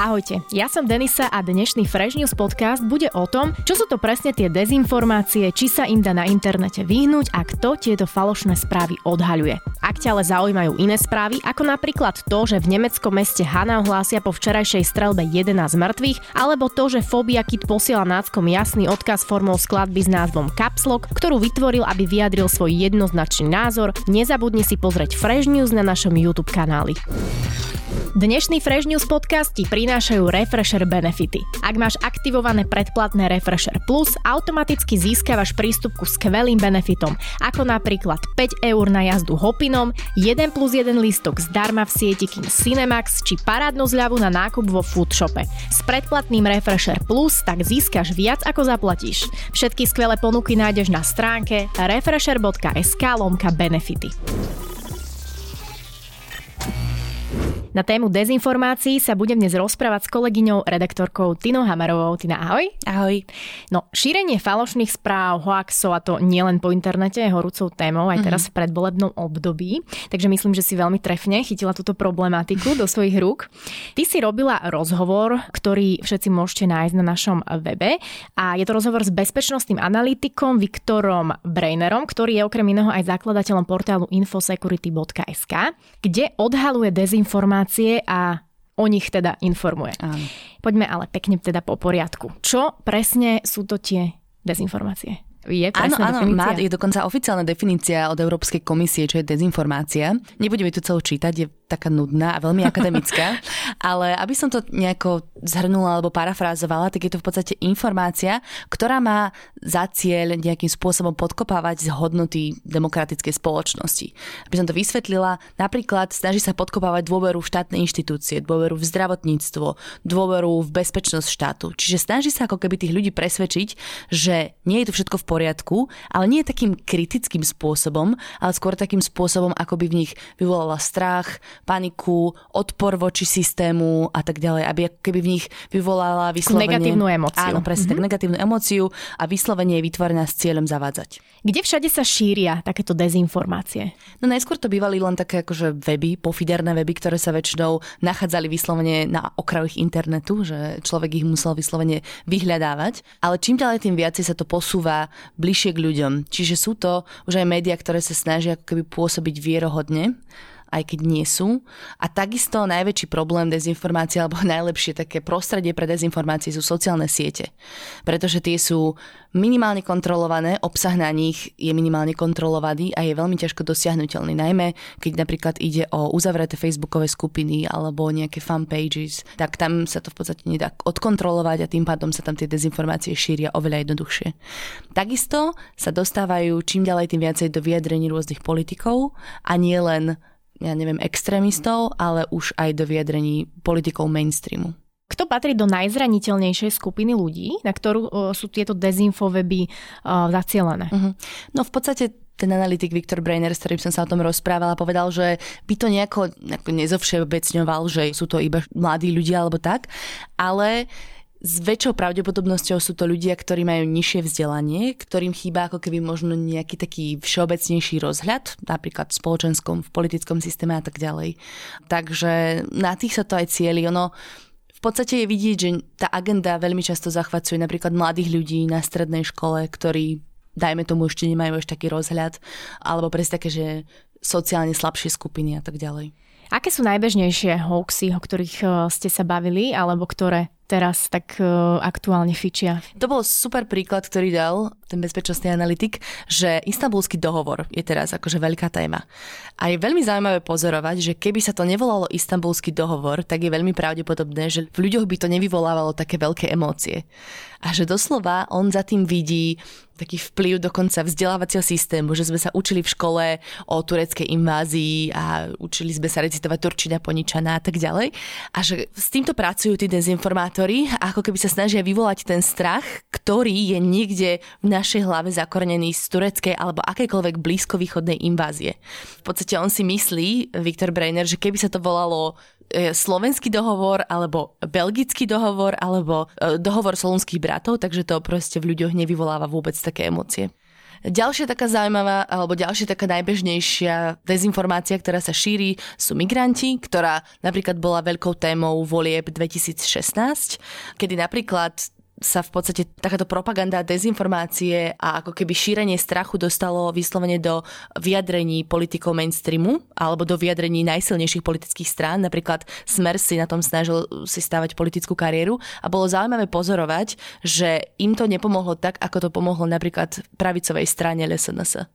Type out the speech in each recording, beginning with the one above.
Ahojte, ja som Denisa a dnešný Fresh News podcast bude o tom, čo sú to presne tie dezinformácie, či sa im dá na internete vyhnúť a kto tieto falošné správy odhaľuje. Ak ťa ale zaujímajú iné správy, ako napríklad to, že v nemeckom meste Hanau hlásia po včerajšej strelbe 11 mŕtvych, alebo to, že Fobia Kit posiela náckom jasný odkaz formou skladby s názvom Capslock, ktorú vytvoril, aby vyjadril svoj jednoznačný názor, nezabudni si pozrieť Fresh News na našom YouTube kanáli. Dnešný Fresh News podcast ti prinášajú Refresher benefity. Ak máš aktivované predplatné Refresher Plus, automaticky získavaš prístup ku skvelým benefitom, ako napríklad 5 eur na jazdu hopinom, 1 plus 1 lístok zdarma v sieti King Cinemax či parádnu zľavu na nákup vo Foodshope. S predplatným Refresher Plus tak získaš viac ako zaplatíš. Všetky skvelé ponuky nájdeš na stránke refresher.sk lomka benefity. Na tému dezinformácií sa budem dnes rozprávať s kolegyňou, redaktorkou Tinou Hamarovou. Tina, ahoj. Ahoj. No, šírenie falošných správ, hoaxov, a to nielen po internete, je horúcou témou aj teraz mm-hmm. v predvolebnom období. Takže myslím, že si veľmi trefne chytila túto problematiku do svojich rúk. Ty si robila rozhovor, ktorý všetci môžete nájsť na našom webe. A je to rozhovor s bezpečnostným analytikom Viktorom Brainerom, ktorý je okrem iného aj zakladateľom portálu infosecurity.sk, kde odhaluje dezinformácie informácie a o nich teda informuje. Áno. Poďme ale pekne teda po poriadku. Čo presne sú to tie dezinformácie? Je áno, áno, má, je dokonca oficiálna definícia od Európskej komisie, čo je dezinformácia. Nebudeme tu celú čítať, je taká nudná a veľmi akademická, ale aby som to nejako zhrnula alebo parafrázovala, tak je to v podstate informácia, ktorá má za cieľ nejakým spôsobom podkopávať z hodnoty demokratickej spoločnosti. Aby som to vysvetlila, napríklad snaží sa podkopávať dôveru v štátne inštitúcie, dôveru v zdravotníctvo, dôveru v bezpečnosť štátu. Čiže snaží sa ako keby tých ľudí presvedčiť, že nie je to všetko v poriadku, ale nie takým kritickým spôsobom, ale skôr takým spôsobom, ako by v nich vyvolala strach, paniku, odpor voči systému a tak ďalej, aby keby v nich vyvolala vyslovene... Negatívnu emóciu. Áno, presne, mm-hmm. tak negatívnu emóciu a vyslovene je vytvorená s cieľom zavádzať. Kde všade sa šíria takéto dezinformácie? No najskôr to bývali len také akože weby, pofiderné weby, ktoré sa väčšinou nachádzali vyslovene na okrajoch internetu, že človek ich musel vyslovene vyhľadávať. Ale čím ďalej tým viacej sa to posúva bližšie k ľuďom. Čiže sú to už aj médiá, ktoré sa snažia ako keby pôsobiť vierohodne aj keď nie sú. A takisto najväčší problém dezinformácie alebo najlepšie také prostredie pre dezinformácie sú sociálne siete. Pretože tie sú minimálne kontrolované, obsah na nich je minimálne kontrolovaný a je veľmi ťažko dosiahnutelný. Najmä keď napríklad ide o uzavreté facebookové skupiny alebo nejaké fan pages, tak tam sa to v podstate nedá odkontrolovať a tým pádom sa tam tie dezinformácie šíria oveľa jednoduchšie. Takisto sa dostávajú čím ďalej tým viacej do vyjadrení rôznych politikov a nie len ja neviem, extrémistov, ale už aj do vyjadrení politikov mainstreamu. Kto patrí do najzraniteľnejšej skupiny ľudí, na ktorú uh, sú tieto dezinfoweby uh, zacielené? Uh-huh. No v podstate ten analytik Viktor Brainer, s ktorým som sa o tom rozprávala, povedal, že by to nejako, nejako nezovšeobecňoval, že sú to iba mladí ľudia alebo tak, ale s väčšou pravdepodobnosťou sú to ľudia, ktorí majú nižšie vzdelanie, ktorým chýba ako keby možno nejaký taký všeobecnejší rozhľad, napríklad v spoločenskom, v politickom systéme a tak ďalej. Takže na tých sa to aj cieli. Ono v podstate je vidieť, že tá agenda veľmi často zachvacuje napríklad mladých ľudí na strednej škole, ktorí dajme tomu ešte nemajú až taký rozhľad, alebo presne také, že sociálne slabšie skupiny a tak ďalej. Aké sú najbežnejšie hoaxy, o ktorých eh, ste sa bavili, alebo ktoré teraz tak uh, aktuálne fičia. To bol super príklad, ktorý dal ten bezpečnostný analytik, že istambulský dohovor je teraz akože veľká téma. A je veľmi zaujímavé pozorovať, že keby sa to nevolalo istambulský dohovor, tak je veľmi pravdepodobné, že v ľuďoch by to nevyvolávalo také veľké emócie. A že doslova on za tým vidí taký vplyv dokonca vzdelávacieho systému, že sme sa učili v škole o tureckej invázii a učili sme sa recitovať Turčina, Poničana a tak ďalej. A že s týmto pracujú tí dezinformátori, ako keby sa snažia vyvolať ten strach, ktorý je niekde v našej hlave zakorenený z tureckej alebo akejkoľvek blízkovýchodnej invázie. V podstate on si myslí, Viktor Breiner, že keby sa to volalo E, slovenský dohovor, alebo belgický dohovor, alebo e, dohovor solunských bratov, takže to proste v ľuďoch nevyvoláva vôbec také emócie. Ďalšia taká zaujímavá, alebo ďalšia taká najbežnejšia dezinformácia, ktorá sa šíri, sú migranti, ktorá napríklad bola veľkou témou volieb 2016, kedy napríklad sa v podstate takáto propaganda, dezinformácie a ako keby šírenie strachu dostalo vyslovene do vyjadrení politikov mainstreamu alebo do vyjadrení najsilnejších politických strán. Napríklad Smer si na tom snažil si stavať politickú kariéru a bolo zaujímavé pozorovať, že im to nepomohlo tak, ako to pomohlo napríklad pravicovej strane LSNS.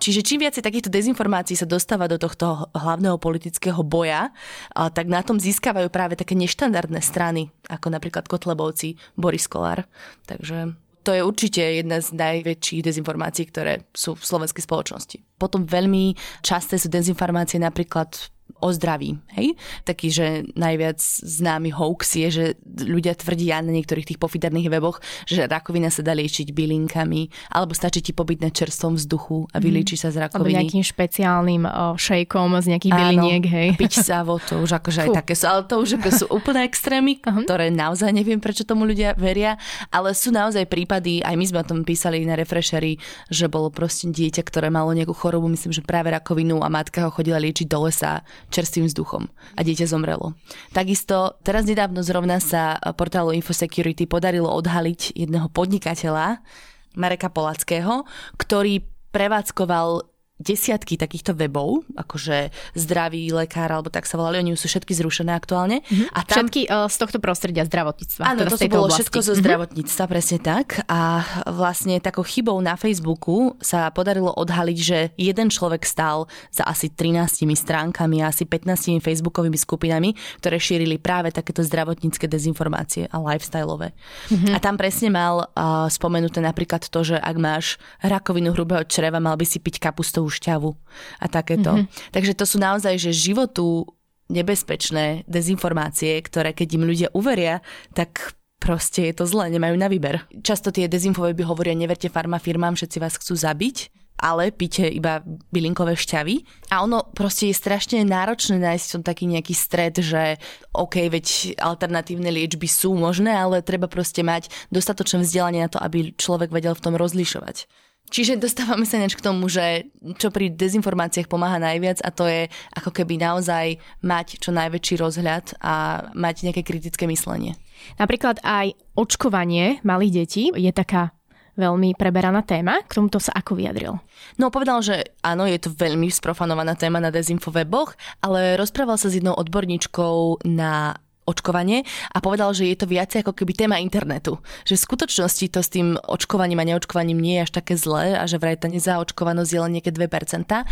Čiže čím viac takýchto dezinformácií sa dostáva do tohto hlavného politického boja, tak na tom získavajú práve také neštandardné strany, ako napríklad Kotlebovci, Boris Kolár. Takže to je určite jedna z najväčších dezinformácií, ktoré sú v slovenskej spoločnosti. Potom veľmi časté sú dezinformácie napríklad o zdraví. Hej? Taký, že najviac známy hoax je, že ľudia tvrdia na niektorých tých pofiderných weboch, že rakovina sa dá liečiť bylinkami, alebo stačí ti pobyť na čerstvom vzduchu a mhm. vylieči sa z rakoviny. Alebo nejakým špeciálnym o, šejkom z nejakých Áno, byliniek. Hej. piť sa vo to už akože aj také sú, ale to už ako sú úplné extrémy, ktoré naozaj neviem, prečo tomu ľudia veria, ale sú naozaj prípady, aj my sme o tom písali na Refreshery, že bolo proste dieťa, ktoré malo nejakú chorobu, myslím, že práve rakovinu a matka ho chodila liečiť do lesa čerstvým vzduchom a dieťa zomrelo. Takisto teraz nedávno zrovna sa portálu Infosecurity podarilo odhaliť jedného podnikateľa, Mareka Polackého, ktorý prevádzkoval desiatky takýchto webov, akože zdravý lekár, alebo tak sa volali, oni sú všetky zrušené aktuálne. Mm-hmm. A tam... Všetky uh, z tohto prostredia zdravotníctva. Áno, teda to bolo oblasti. všetko zo mhm. zdravotníctva, mm-hmm. presne tak. A vlastne takou chybou na Facebooku sa podarilo odhaliť, že jeden človek stál za asi 13 stránkami a asi 15 facebookovými skupinami, ktoré šírili práve takéto zdravotnícke dezinformácie a lifestyleové. Mm-hmm. A tam presne mal uh, spomenuté napríklad to, že ak máš rakovinu hrubého čreva, mal by si piť kapustovú šťavu a takéto. Mm-hmm. Takže to sú naozaj, že životu nebezpečné dezinformácie, ktoré keď im ľudia uveria, tak proste je to zlé, nemajú na výber. Často tie by hovoria, neverte farmafirmám, všetci vás chcú zabiť, ale píte iba bylinkové šťavy. A ono proste je strašne náročné nájsť tom taký nejaký stred, že OK, veď alternatívne liečby sú možné, ale treba proste mať dostatočné vzdelanie na to, aby človek vedel v tom rozlišovať. Čiže dostávame sa neč k tomu, že čo pri dezinformáciách pomáha najviac a to je ako keby naozaj mať čo najväčší rozhľad a mať nejaké kritické myslenie. Napríklad aj očkovanie malých detí je taká veľmi preberaná téma. K tomuto sa ako vyjadril? No povedal, že áno, je to veľmi sprofanovaná téma na dezinfoweboch, ale rozprával sa s jednou odborníčkou na očkovanie a povedal, že je to viac ako keby téma internetu. Že v skutočnosti to s tým očkovaním a neočkovaním nie je až také zlé a že vraj tá nezaočkovanosť je len nejaké 2%.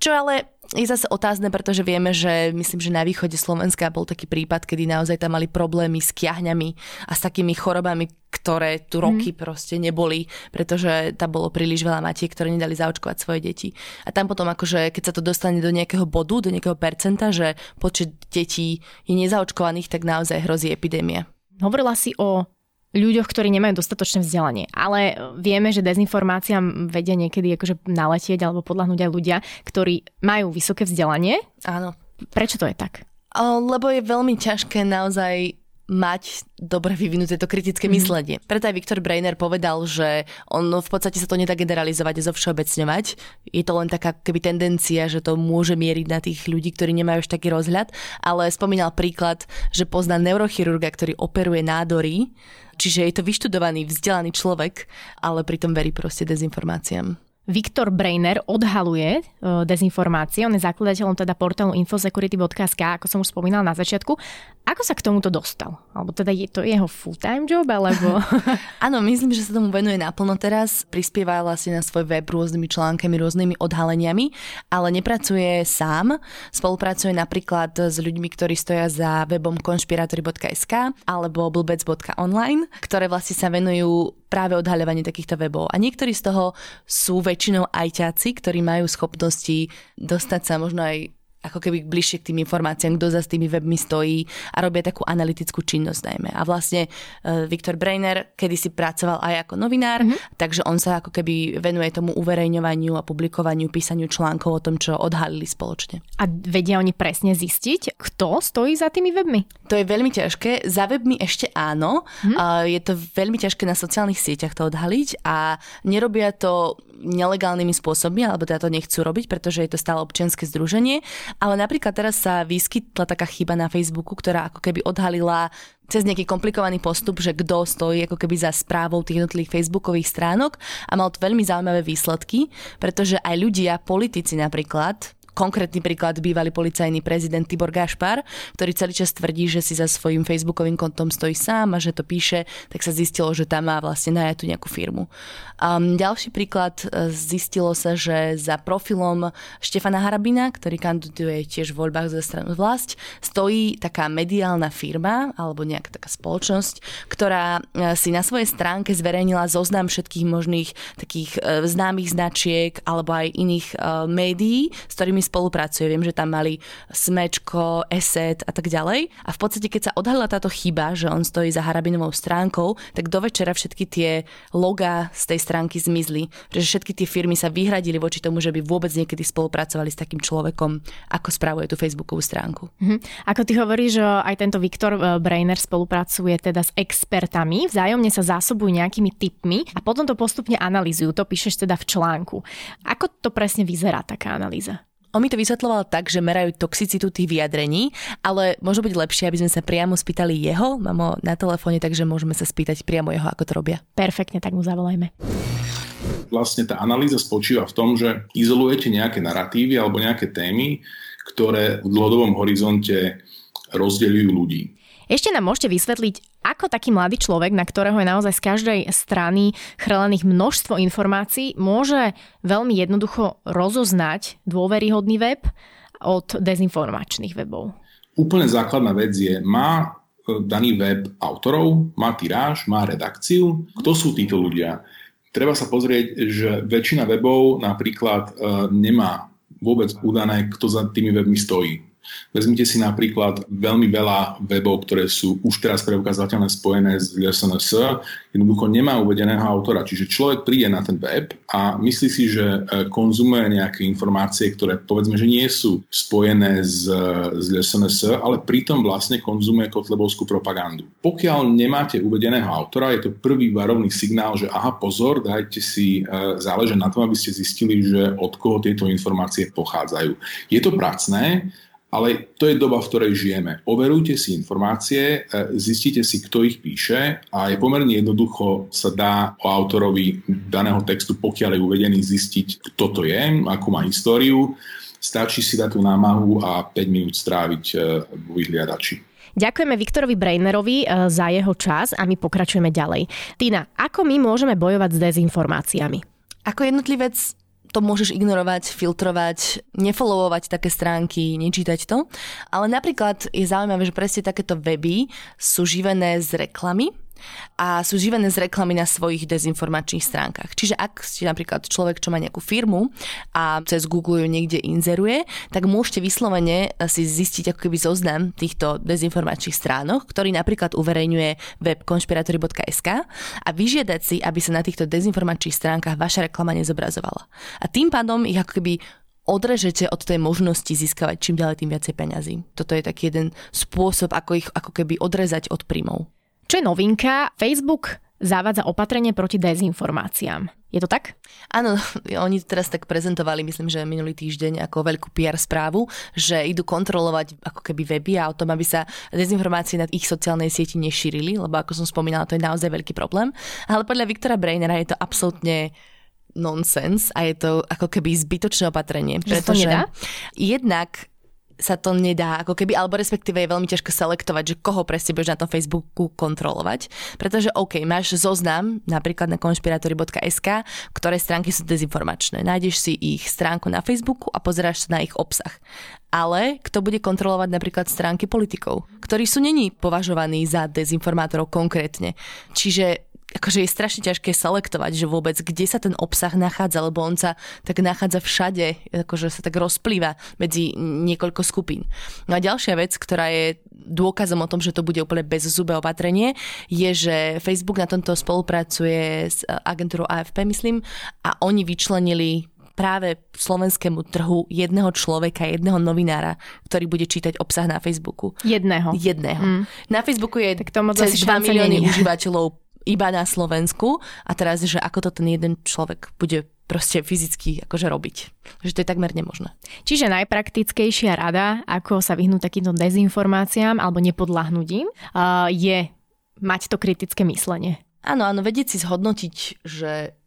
Čo ale je zase otázne, pretože vieme, že myslím, že na východe Slovenska bol taký prípad, kedy naozaj tam mali problémy s kiahňami a s takými chorobami, ktoré tu mhm. roky mm. proste neboli, pretože tam bolo príliš veľa matiek, ktoré nedali zaočkovať svoje deti. A tam potom akože, keď sa to dostane do nejakého bodu, do nejakého percenta, že počet detí je nezaočkovaných, tak naozaj hrozí epidémia. Hovorila si o ľuďoch, ktorí nemajú dostatočné vzdelanie. Ale vieme, že dezinformáciám vedia niekedy akože naletieť alebo podľahnúť aj ľudia, ktorí majú vysoké vzdelanie. Áno. Prečo to je tak? Lebo je veľmi ťažké naozaj mať dobre vyvinuté to kritické mm. myslenie. Preto aj Viktor Breiner povedal, že on v podstate sa to nedá generalizovať a zovšeobecňovať. Je to len taká keby tendencia, že to môže mieriť na tých ľudí, ktorí nemajú už taký rozhľad, ale spomínal príklad, že pozná neurochirurga, ktorý operuje nádory, čiže je to vyštudovaný, vzdelaný človek, ale pritom verí proste dezinformáciám. Viktor Breiner odhaluje uh, dezinformácie, on je zakladateľom teda portálu infosecurity.sk, ako som už spomínal na začiatku. Ako sa k tomuto dostal? Alebo teda je to jeho full-time job, alebo... Áno, myslím, že sa tomu venuje naplno teraz. Prispieva vlastne na svoj web rôznymi článkami, rôznymi odhaleniami, ale nepracuje sám. Spolupracuje napríklad s ľuďmi, ktorí stoja za webom konšpiratory.sk alebo blbec.online, ktoré vlastne sa venujú práve odhaľovanie takýchto webov. A niektorí z toho sú väčšinou ajťáci, ktorí majú schopnosti dostať sa možno aj ako keby bližšie k tým informáciám, kto za s tými webmi stojí a robia takú analytickú činnosť najmä. A vlastne uh, Viktor Breiner kedysi pracoval aj ako novinár, mm-hmm. takže on sa ako keby venuje tomu uverejňovaniu a publikovaniu, písaniu článkov o tom, čo odhalili spoločne. A vedia oni presne zistiť, kto stojí za tými webmi? To je veľmi ťažké. Za webmi ešte áno. Mm-hmm. Uh, je to veľmi ťažké na sociálnych sieťach to odhaliť a nerobia to nelegálnymi spôsobmi, alebo teda to nechcú robiť, pretože je to stále občianske združenie. Ale napríklad teraz sa vyskytla taká chyba na Facebooku, ktorá ako keby odhalila cez nejaký komplikovaný postup, že kto stojí ako keby za správou tých jednotlivých facebookových stránok a mal to veľmi zaujímavé výsledky, pretože aj ľudia, politici napríklad, konkrétny príklad bývalý policajný prezident Tibor Gašpar, ktorý celý čas tvrdí, že si za svojím facebookovým kontom stojí sám a že to píše, tak sa zistilo, že tam má vlastne najatú nejakú firmu. Um, ďalší príklad, e, zistilo sa, že za profilom Štefana Harabina, ktorý kandiduje tiež v voľbách za stranu vlast, stojí taká mediálna firma alebo nejaká taká spoločnosť, ktorá e, si na svojej stránke zverejnila zoznam všetkých možných takých e, známych značiek alebo aj iných médií, s ktorými spolupracuje. Viem, že tam mali Smečko, Eset a tak ďalej. A v podstate, keď sa odhalila táto chyba, že on stojí za Harabinovou stránkou, tak do večera všetky tie logá z tej stránky zmizli. Pretože všetky tie firmy sa vyhradili voči tomu, že by vôbec niekedy spolupracovali s takým človekom, ako spravuje tú Facebookovú stránku. Mhm. Ako ty hovoríš, že aj tento Viktor eh, Brainer spolupracuje teda s expertami, vzájomne sa zásobujú nejakými tipmi a potom to postupne analýzujú. To píšeš teda v článku. Ako to presne vyzerá taká analýza? On mi to vysvetloval tak, že merajú toxicitu tých vyjadrení, ale môže byť lepšie, aby sme sa priamo spýtali jeho. Mám ho na telefóne, takže môžeme sa spýtať priamo jeho, ako to robia. Perfektne, tak mu zavolajme. Vlastne tá analýza spočíva v tom, že izolujete nejaké narratívy alebo nejaké témy, ktoré v dlhodobom horizonte rozdeľujú ľudí. Ešte nám môžete vysvetliť, ako taký mladý človek, na ktorého je naozaj z každej strany chrlených množstvo informácií, môže veľmi jednoducho rozoznať dôveryhodný web od dezinformačných webov? Úplne základná vec je, má e, daný web autorov, má tiráž, má redakciu. Kto sú títo ľudia? Treba sa pozrieť, že väčšina webov napríklad e, nemá vôbec udané, kto za tými webmi stojí. Vezmite si napríklad veľmi veľa webov, ktoré sú už teraz preukazateľne spojené s SNS, jednoducho nemá uvedeného autora. Čiže človek príde na ten web a myslí si, že e, konzumuje nejaké informácie, ktoré povedzme, že nie sú spojené s, s SNS, ale pritom vlastne konzumuje kotlebovskú propagandu. Pokiaľ nemáte uvedeného autora, je to prvý varovný signál, že aha, pozor, dajte si e, záleže na tom, aby ste zistili, že od koho tieto informácie pochádzajú. Je to pracné, ale to je doba, v ktorej žijeme. Overujte si informácie, e, zistite si, kto ich píše a je pomerne jednoducho sa dá o autorovi daného textu, pokiaľ je uvedený, zistiť, kto to je, akú má históriu. Stačí si dať tú námahu a 5 minút stráviť e, vo vyhliadači. Ďakujeme Viktorovi Brainerovi e, za jeho čas a my pokračujeme ďalej. Tina, ako my môžeme bojovať s dezinformáciami? Ako jednotlivec to môžeš ignorovať, filtrovať, nefollowovať také stránky, nečítať to. Ale napríklad je zaujímavé, že presne takéto weby sú živené z reklamy a sú živené z reklamy na svojich dezinformačných stránkach. Čiže ak ste napríklad človek, čo má nejakú firmu a cez Google ju niekde inzeruje, tak môžete vyslovene si zistiť ako keby zoznam týchto dezinformačných stránok, ktorý napríklad uverejňuje web konšpiratory.sk a vyžiadať si, aby sa na týchto dezinformačných stránkach vaša reklama nezobrazovala. A tým pádom ich ako keby odrežete od tej možnosti získavať čím ďalej tým viacej peňazí. Toto je taký jeden spôsob, ako ich ako keby odrezať od príjmov. Čo je novinka? Facebook zavádza opatrenie proti dezinformáciám. Je to tak? Áno, oni teraz tak prezentovali, myslím, že minulý týždeň ako veľkú PR správu, že idú kontrolovať ako keby weby a o tom, aby sa dezinformácie nad ich sociálnej sieti nešírili, lebo ako som spomínala, to je naozaj veľký problém. Ale podľa Viktora Brainera je to absolútne nonsens a je to ako keby zbytočné opatrenie. Že pretože to nedá? Jednak sa to nedá, ako keby, alebo respektíve je veľmi ťažko selektovať, že koho presne budeš na tom Facebooku kontrolovať. Pretože OK, máš zoznam, napríklad na konšpiratory.sk, ktoré stránky sú dezinformačné. Nájdeš si ich stránku na Facebooku a pozeráš sa na ich obsah. Ale kto bude kontrolovať napríklad stránky politikov, ktorí sú není považovaní za dezinformátorov konkrétne. Čiže akože je strašne ťažké selektovať, že vôbec kde sa ten obsah nachádza, lebo on sa tak nachádza všade, akože sa tak rozplýva medzi niekoľko skupín. No a ďalšia vec, ktorá je dôkazom o tom, že to bude úplne bez zube opatrenie, je, že Facebook na tomto spolupracuje s agentúrou AFP, myslím, a oni vyčlenili práve slovenskému trhu jedného človeka, jedného novinára, ktorý bude čítať obsah na Facebooku. Jedného. Jedného. Mm. Na Facebooku je tak to cez 2 milióny užívateľov iba na Slovensku a teraz, že ako to ten jeden človek bude proste fyzicky akože robiť. Takže to je takmer nemožné. Čiže najpraktickejšia rada, ako sa vyhnúť takýmto dezinformáciám alebo nepodľahnúť im, je mať to kritické myslenie. Áno, áno, vedieť si zhodnotiť, že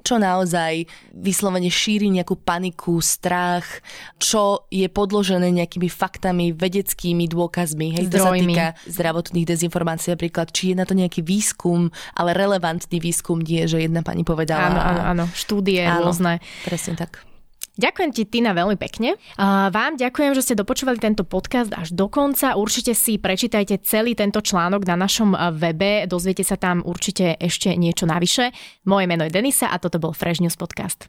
čo naozaj vyslovene šíri nejakú paniku, strach, čo je podložené nejakými faktami, vedeckými dôkazmi, hej, to sa týka zdravotných dezinformácií napríklad, či je na to nejaký výskum, ale relevantný výskum nie, že jedna pani povedala. Áno, áno, áno, štúdie áno, rôzne. Presne tak. Ďakujem ti, Tina, veľmi pekne. Vám ďakujem, že ste dopočúvali tento podcast až do konca. Určite si prečítajte celý tento článok na našom webe, dozviete sa tam určite ešte niečo navyše. Moje meno je Denisa a toto bol Fresh News Podcast.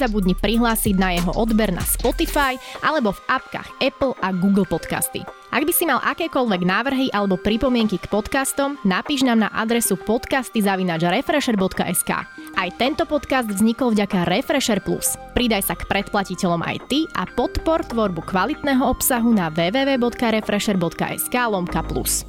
nezabudni prihlásiť na jeho odber na Spotify alebo v apkách Apple a Google Podcasty. Ak by si mal akékoľvek návrhy alebo pripomienky k podcastom, napíš nám na adresu podcasty.refresher.sk. Aj tento podcast vznikol vďaka Refresher Plus. Pridaj sa k predplatiteľom aj ty a podpor tvorbu kvalitného obsahu na www.refresher.sk lomka plus.